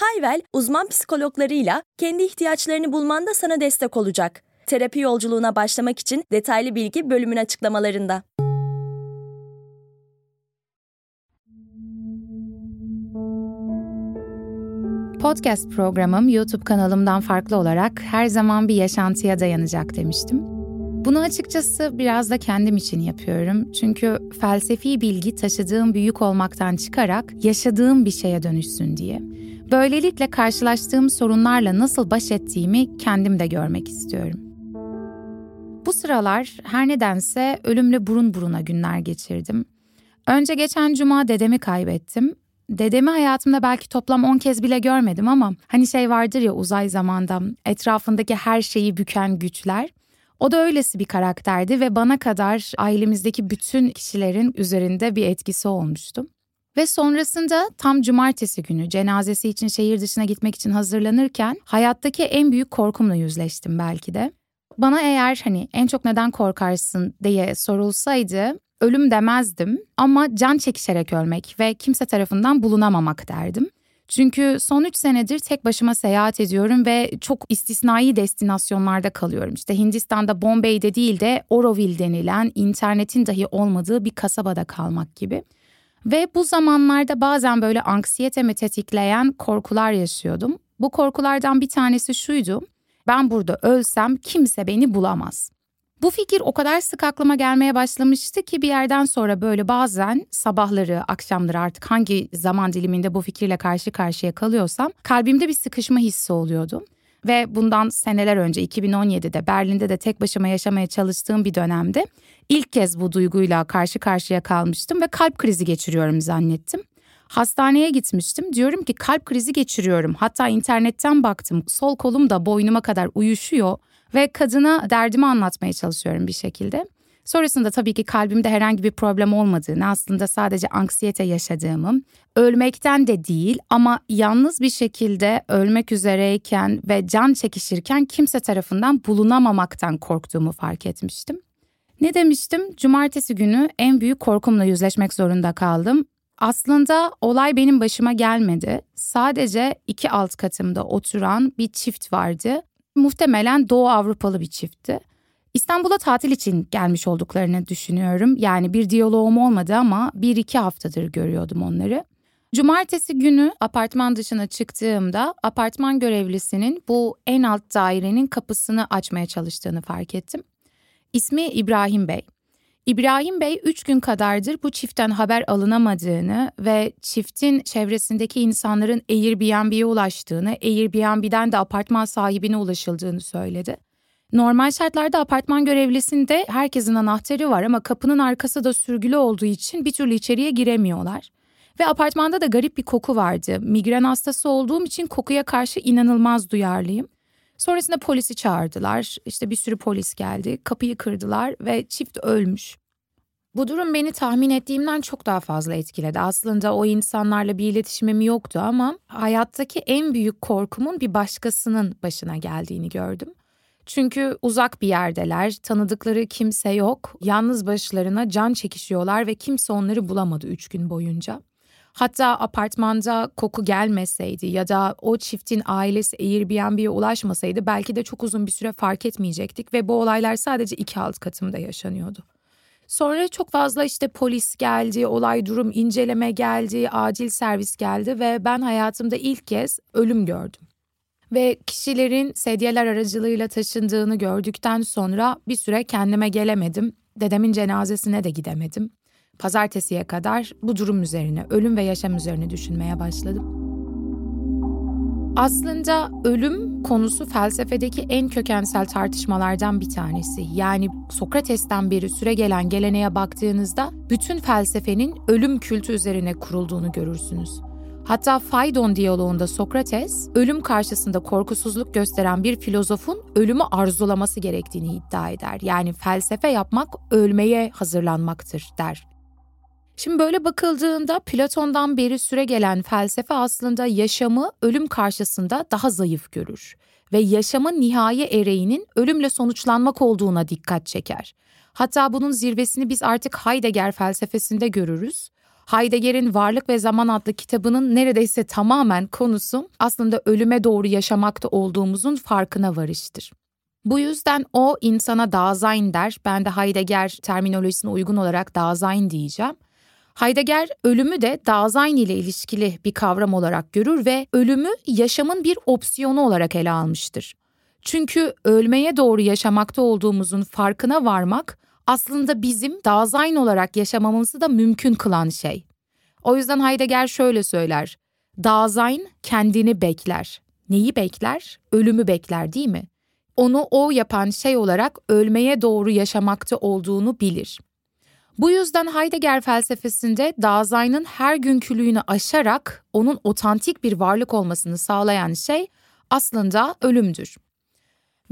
Hayvel, uzman psikologlarıyla kendi ihtiyaçlarını bulmanda sana destek olacak. Terapi yolculuğuna başlamak için detaylı bilgi bölümün açıklamalarında. Podcast programım YouTube kanalımdan farklı olarak her zaman bir yaşantıya dayanacak demiştim. Bunu açıkçası biraz da kendim için yapıyorum. Çünkü felsefi bilgi taşıdığım büyük olmaktan çıkarak yaşadığım bir şeye dönüşsün diye. Böylelikle karşılaştığım sorunlarla nasıl baş ettiğimi kendim de görmek istiyorum. Bu sıralar her nedense ölümle burun buruna günler geçirdim. Önce geçen cuma dedemi kaybettim. Dedemi hayatımda belki toplam 10 kez bile görmedim ama hani şey vardır ya uzay zamanda etrafındaki her şeyi büken güçler. O da öylesi bir karakterdi ve bana kadar ailemizdeki bütün kişilerin üzerinde bir etkisi olmuştu. Ve sonrasında tam cumartesi günü cenazesi için şehir dışına gitmek için hazırlanırken hayattaki en büyük korkumla yüzleştim belki de. Bana eğer hani en çok neden korkarsın diye sorulsaydı ölüm demezdim ama can çekişerek ölmek ve kimse tarafından bulunamamak derdim. Çünkü son 3 senedir tek başıma seyahat ediyorum ve çok istisnai destinasyonlarda kalıyorum. İşte Hindistan'da Bombay'de değil de Oroville denilen internetin dahi olmadığı bir kasabada kalmak gibi. Ve bu zamanlarda bazen böyle anksiyetemi tetikleyen korkular yaşıyordum. Bu korkulardan bir tanesi şuydu. Ben burada ölsem kimse beni bulamaz. Bu fikir o kadar sık aklıma gelmeye başlamıştı ki bir yerden sonra böyle bazen sabahları, akşamları artık hangi zaman diliminde bu fikirle karşı karşıya kalıyorsam kalbimde bir sıkışma hissi oluyordu. Ve bundan seneler önce 2017'de Berlin'de de tek başıma yaşamaya çalıştığım bir dönemde ilk kez bu duyguyla karşı karşıya kalmıştım ve kalp krizi geçiriyorum zannettim. Hastaneye gitmiştim. Diyorum ki kalp krizi geçiriyorum. Hatta internetten baktım. Sol kolum da boynuma kadar uyuşuyor ve kadına derdimi anlatmaya çalışıyorum bir şekilde. Sonrasında tabii ki kalbimde herhangi bir problem olmadığını, aslında sadece anksiyete yaşadığımı, ölmekten de değil ama yalnız bir şekilde ölmek üzereyken ve can çekişirken kimse tarafından bulunamamaktan korktuğumu fark etmiştim. Ne demiştim? Cumartesi günü en büyük korkumla yüzleşmek zorunda kaldım. Aslında olay benim başıma gelmedi. Sadece iki alt katımda oturan bir çift vardı. Muhtemelen Doğu Avrupalı bir çiftti. İstanbul'a tatil için gelmiş olduklarını düşünüyorum. Yani bir diyaloğum olmadı ama bir iki haftadır görüyordum onları. Cumartesi günü apartman dışına çıktığımda apartman görevlisinin bu en alt dairenin kapısını açmaya çalıştığını fark ettim. İsmi İbrahim Bey. İbrahim Bey 3 gün kadardır bu çiftten haber alınamadığını ve çiftin çevresindeki insanların Airbnb'ye ulaştığını, Airbnb'den de apartman sahibine ulaşıldığını söyledi. Normal şartlarda apartman görevlisinde herkesin anahtarı var ama kapının arkası da sürgülü olduğu için bir türlü içeriye giremiyorlar. Ve apartmanda da garip bir koku vardı. Migren hastası olduğum için kokuya karşı inanılmaz duyarlıyım. Sonrasında polisi çağırdılar. İşte bir sürü polis geldi. Kapıyı kırdılar ve çift ölmüş. Bu durum beni tahmin ettiğimden çok daha fazla etkiledi. Aslında o insanlarla bir iletişimim yoktu ama hayattaki en büyük korkumun bir başkasının başına geldiğini gördüm. Çünkü uzak bir yerdeler, tanıdıkları kimse yok, yalnız başlarına can çekişiyorlar ve kimse onları bulamadı üç gün boyunca. Hatta apartmanda koku gelmeseydi ya da o çiftin ailesi Airbnb'ye ulaşmasaydı belki de çok uzun bir süre fark etmeyecektik ve bu olaylar sadece iki alt katımda yaşanıyordu. Sonra çok fazla işte polis geldi, olay durum inceleme geldi, acil servis geldi ve ben hayatımda ilk kez ölüm gördüm. Ve kişilerin sedyeler aracılığıyla taşındığını gördükten sonra bir süre kendime gelemedim. Dedemin cenazesine de gidemedim. Pazartesiye kadar bu durum üzerine, ölüm ve yaşam üzerine düşünmeye başladım. Aslında ölüm konusu felsefedeki en kökensel tartışmalardan bir tanesi. Yani Sokrates'ten beri süre gelen geleneğe baktığınızda bütün felsefenin ölüm kültü üzerine kurulduğunu görürsünüz. Hatta Phaidon diyaloğunda Sokrates, ölüm karşısında korkusuzluk gösteren bir filozofun ölümü arzulaması gerektiğini iddia eder. Yani felsefe yapmak ölmeye hazırlanmaktır der. Şimdi böyle bakıldığında Platon'dan beri süre gelen felsefe aslında yaşamı ölüm karşısında daha zayıf görür ve yaşamın nihai ereğinin ölümle sonuçlanmak olduğuna dikkat çeker. Hatta bunun zirvesini biz artık Heidegger felsefesinde görürüz. Heidegger'in Varlık ve Zaman adlı kitabının neredeyse tamamen konusu aslında ölüme doğru yaşamakta olduğumuzun farkına varıştır. Bu yüzden o insana Dasein der, ben de Heidegger terminolojisine uygun olarak Dasein diyeceğim. Heidegger ölümü de Dasein ile ilişkili bir kavram olarak görür ve ölümü yaşamın bir opsiyonu olarak ele almıştır. Çünkü ölmeye doğru yaşamakta olduğumuzun farkına varmak aslında bizim Dasein olarak yaşamamızı da mümkün kılan şey. O yüzden Heidegger şöyle söyler. Dasein kendini bekler. Neyi bekler? Ölümü bekler değil mi? Onu o yapan şey olarak ölmeye doğru yaşamakta olduğunu bilir. Bu yüzden Heidegger felsefesinde Dasein'ın her günkülüğünü aşarak onun otantik bir varlık olmasını sağlayan şey aslında ölümdür.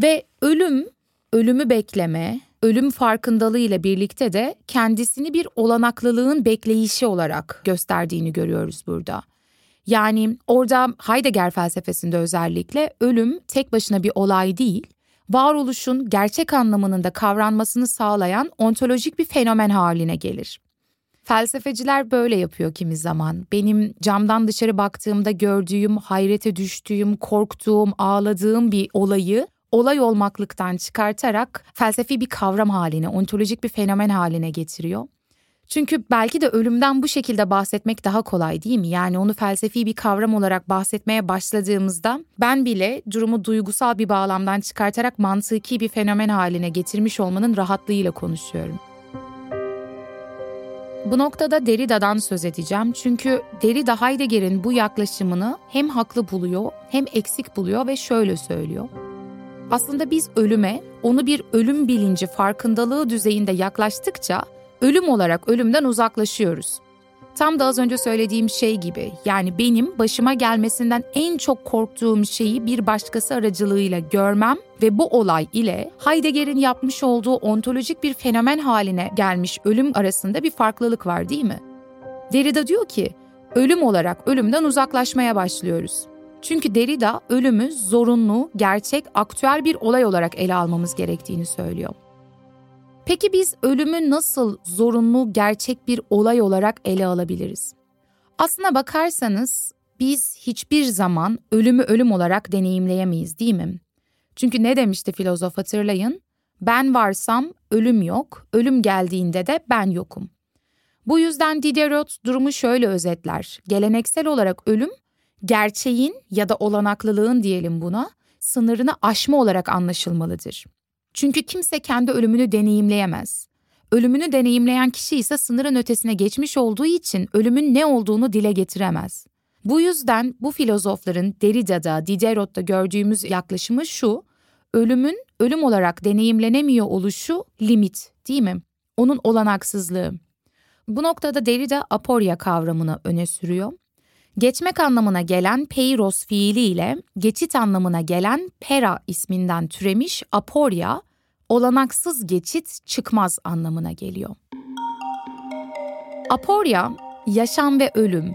Ve ölüm, ölümü bekleme, ölüm farkındalığı ile birlikte de kendisini bir olanaklılığın bekleyişi olarak gösterdiğini görüyoruz burada. Yani orada Heidegger felsefesinde özellikle ölüm tek başına bir olay değil, varoluşun gerçek anlamının da kavranmasını sağlayan ontolojik bir fenomen haline gelir. Felsefeciler böyle yapıyor kimi zaman. Benim camdan dışarı baktığımda gördüğüm, hayrete düştüğüm, korktuğum, ağladığım bir olayı olay olmaklıktan çıkartarak felsefi bir kavram haline, ontolojik bir fenomen haline getiriyor. Çünkü belki de ölümden bu şekilde bahsetmek daha kolay değil mi? Yani onu felsefi bir kavram olarak bahsetmeye başladığımızda ben bile durumu duygusal bir bağlamdan çıkartarak mantıki bir fenomen haline getirmiş olmanın rahatlığıyla konuşuyorum. Bu noktada Derrida'dan söz edeceğim çünkü Derrida Heidegger'in bu yaklaşımını hem haklı buluyor hem eksik buluyor ve şöyle söylüyor. Aslında biz ölüme, onu bir ölüm bilinci farkındalığı düzeyinde yaklaştıkça ölüm olarak ölümden uzaklaşıyoruz. Tam da az önce söylediğim şey gibi yani benim başıma gelmesinden en çok korktuğum şeyi bir başkası aracılığıyla görmem ve bu olay ile Heidegger'in yapmış olduğu ontolojik bir fenomen haline gelmiş ölüm arasında bir farklılık var değil mi? Derrida diyor ki ölüm olarak ölümden uzaklaşmaya başlıyoruz. Çünkü Derrida ölümü zorunlu, gerçek, aktüel bir olay olarak ele almamız gerektiğini söylüyor. Peki biz ölümü nasıl zorunlu, gerçek bir olay olarak ele alabiliriz? Aslına bakarsanız biz hiçbir zaman ölümü ölüm olarak deneyimleyemeyiz değil mi? Çünkü ne demişti filozof hatırlayın? Ben varsam ölüm yok, ölüm geldiğinde de ben yokum. Bu yüzden Diderot durumu şöyle özetler. Geleneksel olarak ölüm gerçeğin ya da olanaklılığın diyelim buna sınırını aşma olarak anlaşılmalıdır. Çünkü kimse kendi ölümünü deneyimleyemez. Ölümünü deneyimleyen kişi ise sınırın ötesine geçmiş olduğu için ölümün ne olduğunu dile getiremez. Bu yüzden bu filozofların Derrida'da, Diderot'ta gördüğümüz yaklaşımı şu, ölümün ölüm olarak deneyimlenemiyor oluşu limit, değil mi? Onun olanaksızlığı. Bu noktada Derrida aporia kavramını öne sürüyor. Geçmek anlamına gelen peiros fiiliyle geçit anlamına gelen pera isminden türemiş aporia, olanaksız geçit çıkmaz anlamına geliyor. Aporia, yaşam ve ölüm,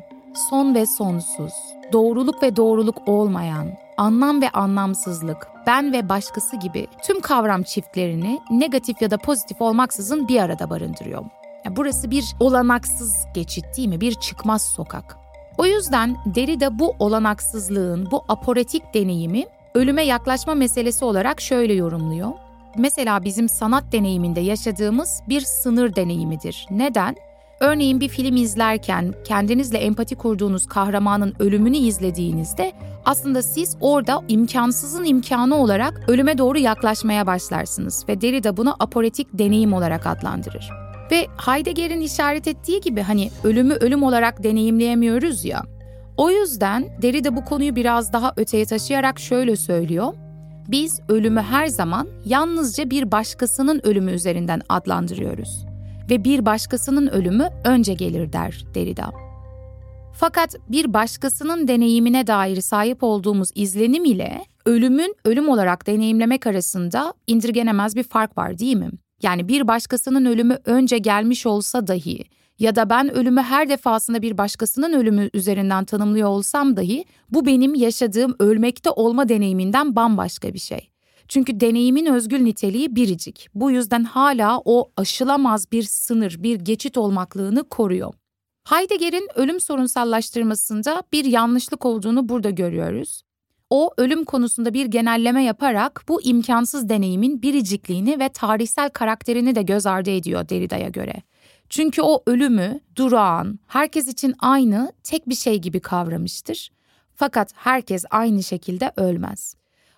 son ve sonsuz, doğruluk ve doğruluk olmayan, anlam ve anlamsızlık, ben ve başkası gibi tüm kavram çiftlerini negatif ya da pozitif olmaksızın bir arada barındırıyor. Burası bir olanaksız geçit değil mi? Bir çıkmaz sokak. O yüzden Derrida bu olanaksızlığın, bu aporetik deneyimi ölüme yaklaşma meselesi olarak şöyle yorumluyor. Mesela bizim sanat deneyiminde yaşadığımız bir sınır deneyimidir. Neden? Örneğin bir film izlerken kendinizle empati kurduğunuz kahramanın ölümünü izlediğinizde aslında siz orada imkansızın imkanı olarak ölüme doğru yaklaşmaya başlarsınız ve Derrida bunu aporetik deneyim olarak adlandırır. Ve Heidegger'in işaret ettiği gibi hani ölümü ölüm olarak deneyimleyemiyoruz ya. O yüzden Derrida bu konuyu biraz daha öteye taşıyarak şöyle söylüyor. Biz ölümü her zaman yalnızca bir başkasının ölümü üzerinden adlandırıyoruz. Ve bir başkasının ölümü önce gelir der Derrida. Fakat bir başkasının deneyimine dair sahip olduğumuz izlenim ile ölümün ölüm olarak deneyimlemek arasında indirgenemez bir fark var değil mi? Yani bir başkasının ölümü önce gelmiş olsa dahi ya da ben ölümü her defasında bir başkasının ölümü üzerinden tanımlıyor olsam dahi bu benim yaşadığım ölmekte olma deneyiminden bambaşka bir şey. Çünkü deneyimin özgül niteliği biricik. Bu yüzden hala o aşılamaz bir sınır, bir geçit olmaklığını koruyor. Heidegger'in ölüm sorunsallaştırmasında bir yanlışlık olduğunu burada görüyoruz. O ölüm konusunda bir genelleme yaparak bu imkansız deneyimin biricikliğini ve tarihsel karakterini de göz ardı ediyor Derrida'ya göre. Çünkü o ölümü durağan, herkes için aynı tek bir şey gibi kavramıştır. Fakat herkes aynı şekilde ölmez.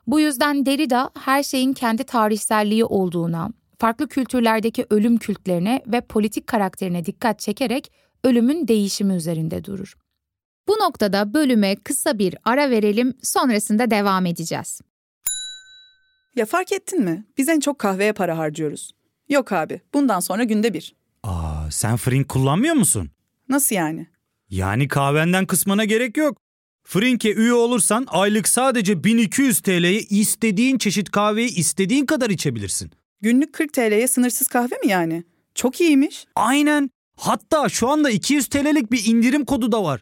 Bu yüzden Derrida her şeyin kendi tarihselliği olduğuna, farklı kültürlerdeki ölüm kültlerine ve politik karakterine dikkat çekerek ölümün değişimi üzerinde durur. Bu noktada bölüme kısa bir ara verelim, sonrasında devam edeceğiz. Ya fark ettin mi? Biz en çok kahveye para harcıyoruz. Yok abi, bundan sonra günde bir. Aa, sen Frink kullanmıyor musun? Nasıl yani? Yani kahvenden kısmına gerek yok. Frink'e üye olursan aylık sadece 1200 TL'ye istediğin çeşit kahveyi istediğin kadar içebilirsin. Günlük 40 TL'ye sınırsız kahve mi yani? Çok iyiymiş. Aynen. Hatta şu anda 200 TL'lik bir indirim kodu da var.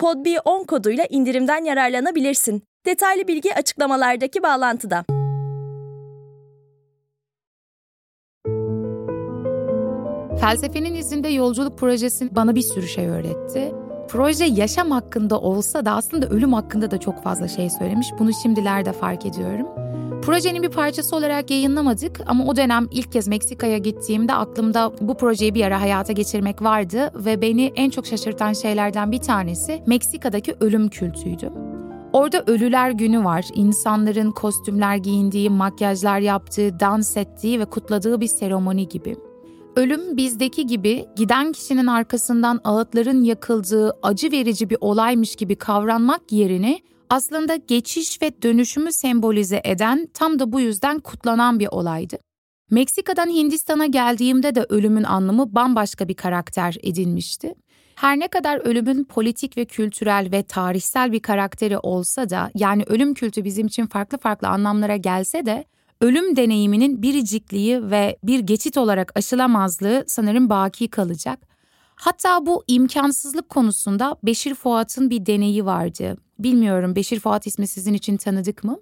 PodB10 koduyla indirimden yararlanabilirsin. Detaylı bilgi açıklamalardaki bağlantıda. Felsefenin izinde yolculuk projesi bana bir sürü şey öğretti. Proje yaşam hakkında olsa da aslında ölüm hakkında da çok fazla şey söylemiş. Bunu şimdilerde fark ediyorum. Projenin bir parçası olarak yayınlamadık ama o dönem ilk kez Meksika'ya gittiğimde aklımda bu projeyi bir ara hayata geçirmek vardı ve beni en çok şaşırtan şeylerden bir tanesi Meksika'daki ölüm kültüydü. Orada Ölüler Günü var. İnsanların kostümler giyindiği, makyajlar yaptığı, dans ettiği ve kutladığı bir seremoni gibi. Ölüm bizdeki gibi giden kişinin arkasından ağıtların yakıldığı acı verici bir olaymış gibi kavranmak yerine aslında geçiş ve dönüşümü sembolize eden tam da bu yüzden kutlanan bir olaydı. Meksika'dan Hindistan'a geldiğimde de ölümün anlamı bambaşka bir karakter edinmişti. Her ne kadar ölümün politik ve kültürel ve tarihsel bir karakteri olsa da yani ölüm kültü bizim için farklı farklı anlamlara gelse de ölüm deneyiminin biricikliği ve bir geçit olarak aşılamazlığı sanırım baki kalacak. Hatta bu imkansızlık konusunda Beşir Fuat'ın bir deneyi vardı. Bilmiyorum Beşir Fuat ismi sizin için tanıdık mı?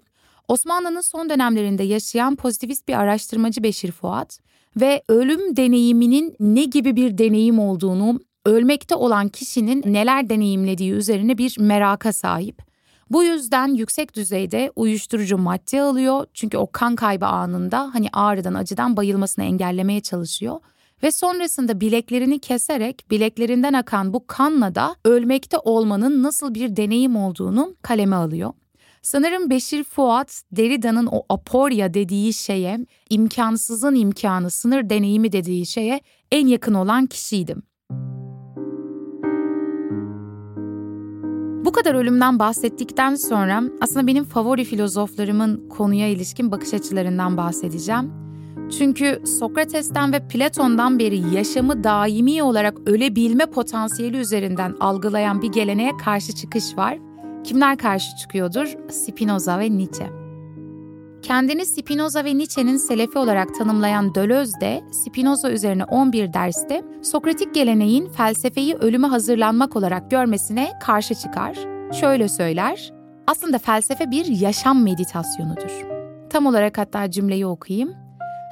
Osmanlı'nın son dönemlerinde yaşayan pozitivist bir araştırmacı Beşir Fuat ve ölüm deneyiminin ne gibi bir deneyim olduğunu, ölmekte olan kişinin neler deneyimlediği üzerine bir meraka sahip. Bu yüzden yüksek düzeyde uyuşturucu madde alıyor. Çünkü o kan kaybı anında hani ağrıdan acıdan bayılmasını engellemeye çalışıyor. Ve sonrasında bileklerini keserek bileklerinden akan bu kanla da ölmekte olmanın nasıl bir deneyim olduğunu kaleme alıyor. Sanırım Beşir Fuat Derrida'nın o aporya dediği şeye, imkansızın imkanı, sınır deneyimi dediği şeye en yakın olan kişiydim. Bu kadar ölümden bahsettikten sonra aslında benim favori filozoflarımın konuya ilişkin bakış açılarından bahsedeceğim. Çünkü Sokrates'ten ve Platon'dan beri yaşamı daimi olarak ölebilme potansiyeli üzerinden algılayan bir geleneğe karşı çıkış var. Kimler karşı çıkıyordur? Spinoza ve Nietzsche. Kendini Spinoza ve Nietzsche'nin selefi olarak tanımlayan Deleuze de Spinoza üzerine 11 derste Sokratik geleneğin felsefeyi ölüme hazırlanmak olarak görmesine karşı çıkar. Şöyle söyler, aslında felsefe bir yaşam meditasyonudur. Tam olarak hatta cümleyi okuyayım.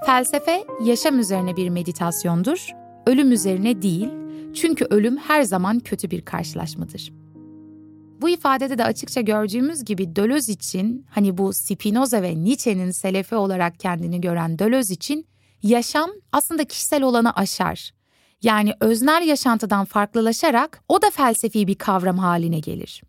Felsefe yaşam üzerine bir meditasyondur, ölüm üzerine değil. Çünkü ölüm her zaman kötü bir karşılaşmadır. Bu ifadede de açıkça gördüğümüz gibi Deleuze için hani bu Spinoza ve Nietzsche'nin selefi olarak kendini gören Deleuze için yaşam aslında kişisel olanı aşar. Yani öznel yaşantıdan farklılaşarak o da felsefi bir kavram haline gelir.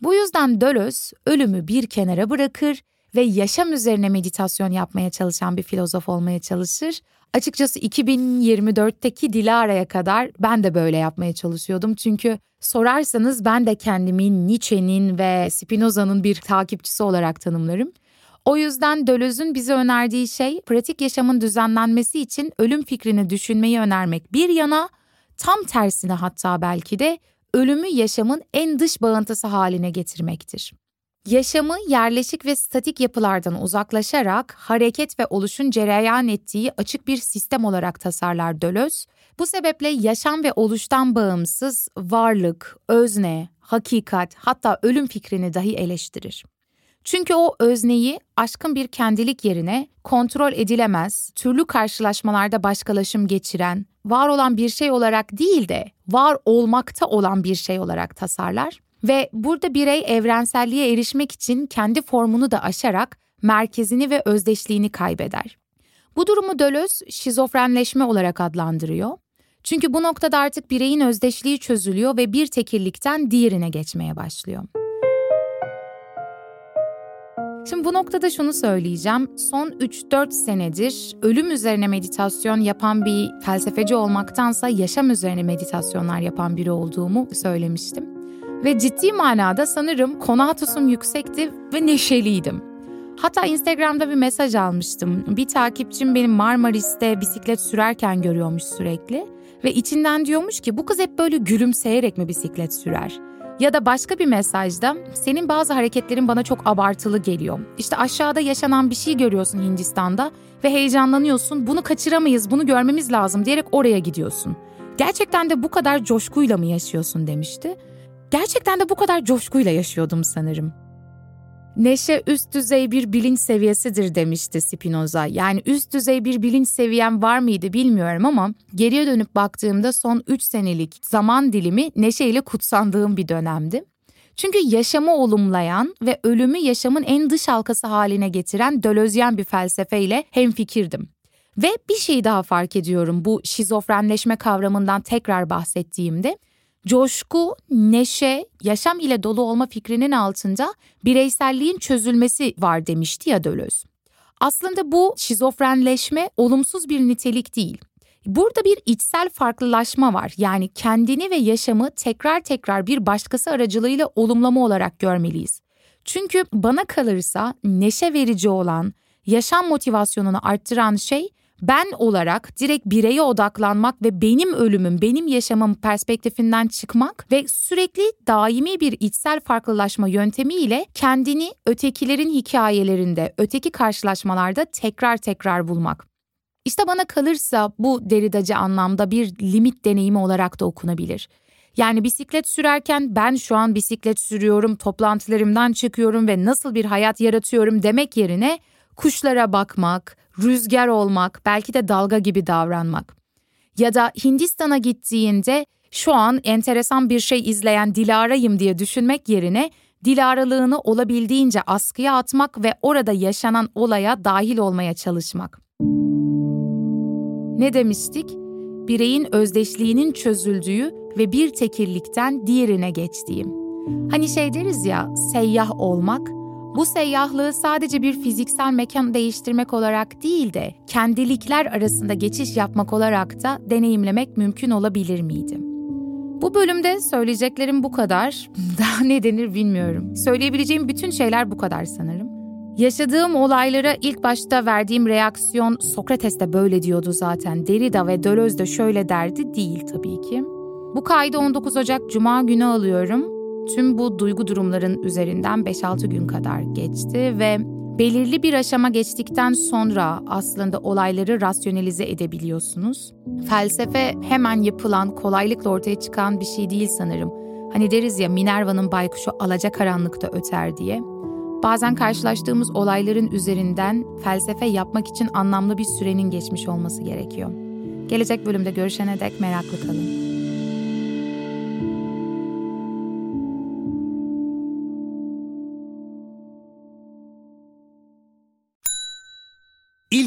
Bu yüzden Dölöz ölümü bir kenara bırakır ve yaşam üzerine meditasyon yapmaya çalışan bir filozof olmaya çalışır. Açıkçası 2024'teki Dilara'ya kadar ben de böyle yapmaya çalışıyordum. Çünkü sorarsanız ben de kendimi Nietzsche'nin ve Spinoza'nın bir takipçisi olarak tanımlarım. O yüzden Döloz'un bize önerdiği şey pratik yaşamın düzenlenmesi için ölüm fikrini düşünmeyi önermek bir yana tam tersine hatta belki de ölümü yaşamın en dış bağıntısı haline getirmektir. Yaşamı yerleşik ve statik yapılardan uzaklaşarak hareket ve oluşun cereyan ettiği açık bir sistem olarak tasarlar Dölöz. Bu sebeple yaşam ve oluştan bağımsız varlık, özne, hakikat hatta ölüm fikrini dahi eleştirir. Çünkü o özneyi aşkın bir kendilik yerine kontrol edilemez, türlü karşılaşmalarda başkalaşım geçiren, var olan bir şey olarak değil de var olmakta olan bir şey olarak tasarlar ve burada birey evrenselliğe erişmek için kendi formunu da aşarak merkezini ve özdeşliğini kaybeder. Bu durumu Dölöz şizofrenleşme olarak adlandırıyor. Çünkü bu noktada artık bireyin özdeşliği çözülüyor ve bir tekillikten diğerine geçmeye başlıyor. Şimdi bu noktada şunu söyleyeceğim. Son 3-4 senedir ölüm üzerine meditasyon yapan bir felsefeci olmaktansa yaşam üzerine meditasyonlar yapan biri olduğumu söylemiştim. Ve ciddi manada sanırım konatusum yüksekti ve neşeliydim. Hatta Instagram'da bir mesaj almıştım. Bir takipçim benim Marmaris'te bisiklet sürerken görüyormuş sürekli. Ve içinden diyormuş ki bu kız hep böyle gülümseyerek mi bisiklet sürer? Ya da başka bir mesajda senin bazı hareketlerin bana çok abartılı geliyor. İşte aşağıda yaşanan bir şey görüyorsun Hindistan'da ve heyecanlanıyorsun. Bunu kaçıramayız, bunu görmemiz lazım diyerek oraya gidiyorsun. Gerçekten de bu kadar coşkuyla mı yaşıyorsun demişti. Gerçekten de bu kadar coşkuyla yaşıyordum sanırım. Neşe üst düzey bir bilinç seviyesidir demişti Spinoza. Yani üst düzey bir bilinç seviyem var mıydı bilmiyorum ama geriye dönüp baktığımda son 3 senelik zaman dilimi neşeyle kutsandığım bir dönemdi. Çünkü yaşamı olumlayan ve ölümü yaşamın en dış halkası haline getiren Dölozyen bir felsefeyle hemfikirdim. Ve bir şey daha fark ediyorum bu şizofrenleşme kavramından tekrar bahsettiğimde coşku, neşe, yaşam ile dolu olma fikrinin altında bireyselliğin çözülmesi var demişti ya Dölöz. Aslında bu şizofrenleşme olumsuz bir nitelik değil. Burada bir içsel farklılaşma var. Yani kendini ve yaşamı tekrar tekrar bir başkası aracılığıyla olumlama olarak görmeliyiz. Çünkü bana kalırsa neşe verici olan, yaşam motivasyonunu arttıran şey ben olarak direkt bireye odaklanmak ve benim ölümüm, benim yaşamım perspektifinden çıkmak ve sürekli daimi bir içsel farklılaşma yöntemiyle kendini ötekilerin hikayelerinde, öteki karşılaşmalarda tekrar tekrar bulmak. İşte bana kalırsa bu deridacı anlamda bir limit deneyimi olarak da okunabilir. Yani bisiklet sürerken ben şu an bisiklet sürüyorum, toplantılarımdan çıkıyorum ve nasıl bir hayat yaratıyorum demek yerine kuşlara bakmak, rüzgar olmak, belki de dalga gibi davranmak. Ya da Hindistan'a gittiğinde şu an enteresan bir şey izleyen Dilara'yım diye düşünmek yerine Dilaralığını olabildiğince askıya atmak ve orada yaşanan olaya dahil olmaya çalışmak. Ne demiştik? Bireyin özdeşliğinin çözüldüğü ve bir tekirlikten diğerine geçtiği. Hani şey deriz ya, seyyah olmak, bu seyyahlığı sadece bir fiziksel mekan değiştirmek olarak değil de kendilikler arasında geçiş yapmak olarak da deneyimlemek mümkün olabilir miydi? Bu bölümde söyleyeceklerim bu kadar. Daha ne denir bilmiyorum. Söyleyebileceğim bütün şeyler bu kadar sanırım. Yaşadığım olaylara ilk başta verdiğim reaksiyon Sokrates de böyle diyordu zaten. Derrida ve Deleuze de şöyle derdi değil tabii ki. Bu kaydı 19 Ocak Cuma günü alıyorum Tüm bu duygu durumların üzerinden 5-6 gün kadar geçti ve belirli bir aşama geçtikten sonra aslında olayları rasyonelize edebiliyorsunuz. Felsefe hemen yapılan, kolaylıkla ortaya çıkan bir şey değil sanırım. Hani deriz ya Minerva'nın baykuşu alaca karanlıkta öter diye. Bazen karşılaştığımız olayların üzerinden felsefe yapmak için anlamlı bir sürenin geçmiş olması gerekiyor. Gelecek bölümde görüşene dek meraklı kalın.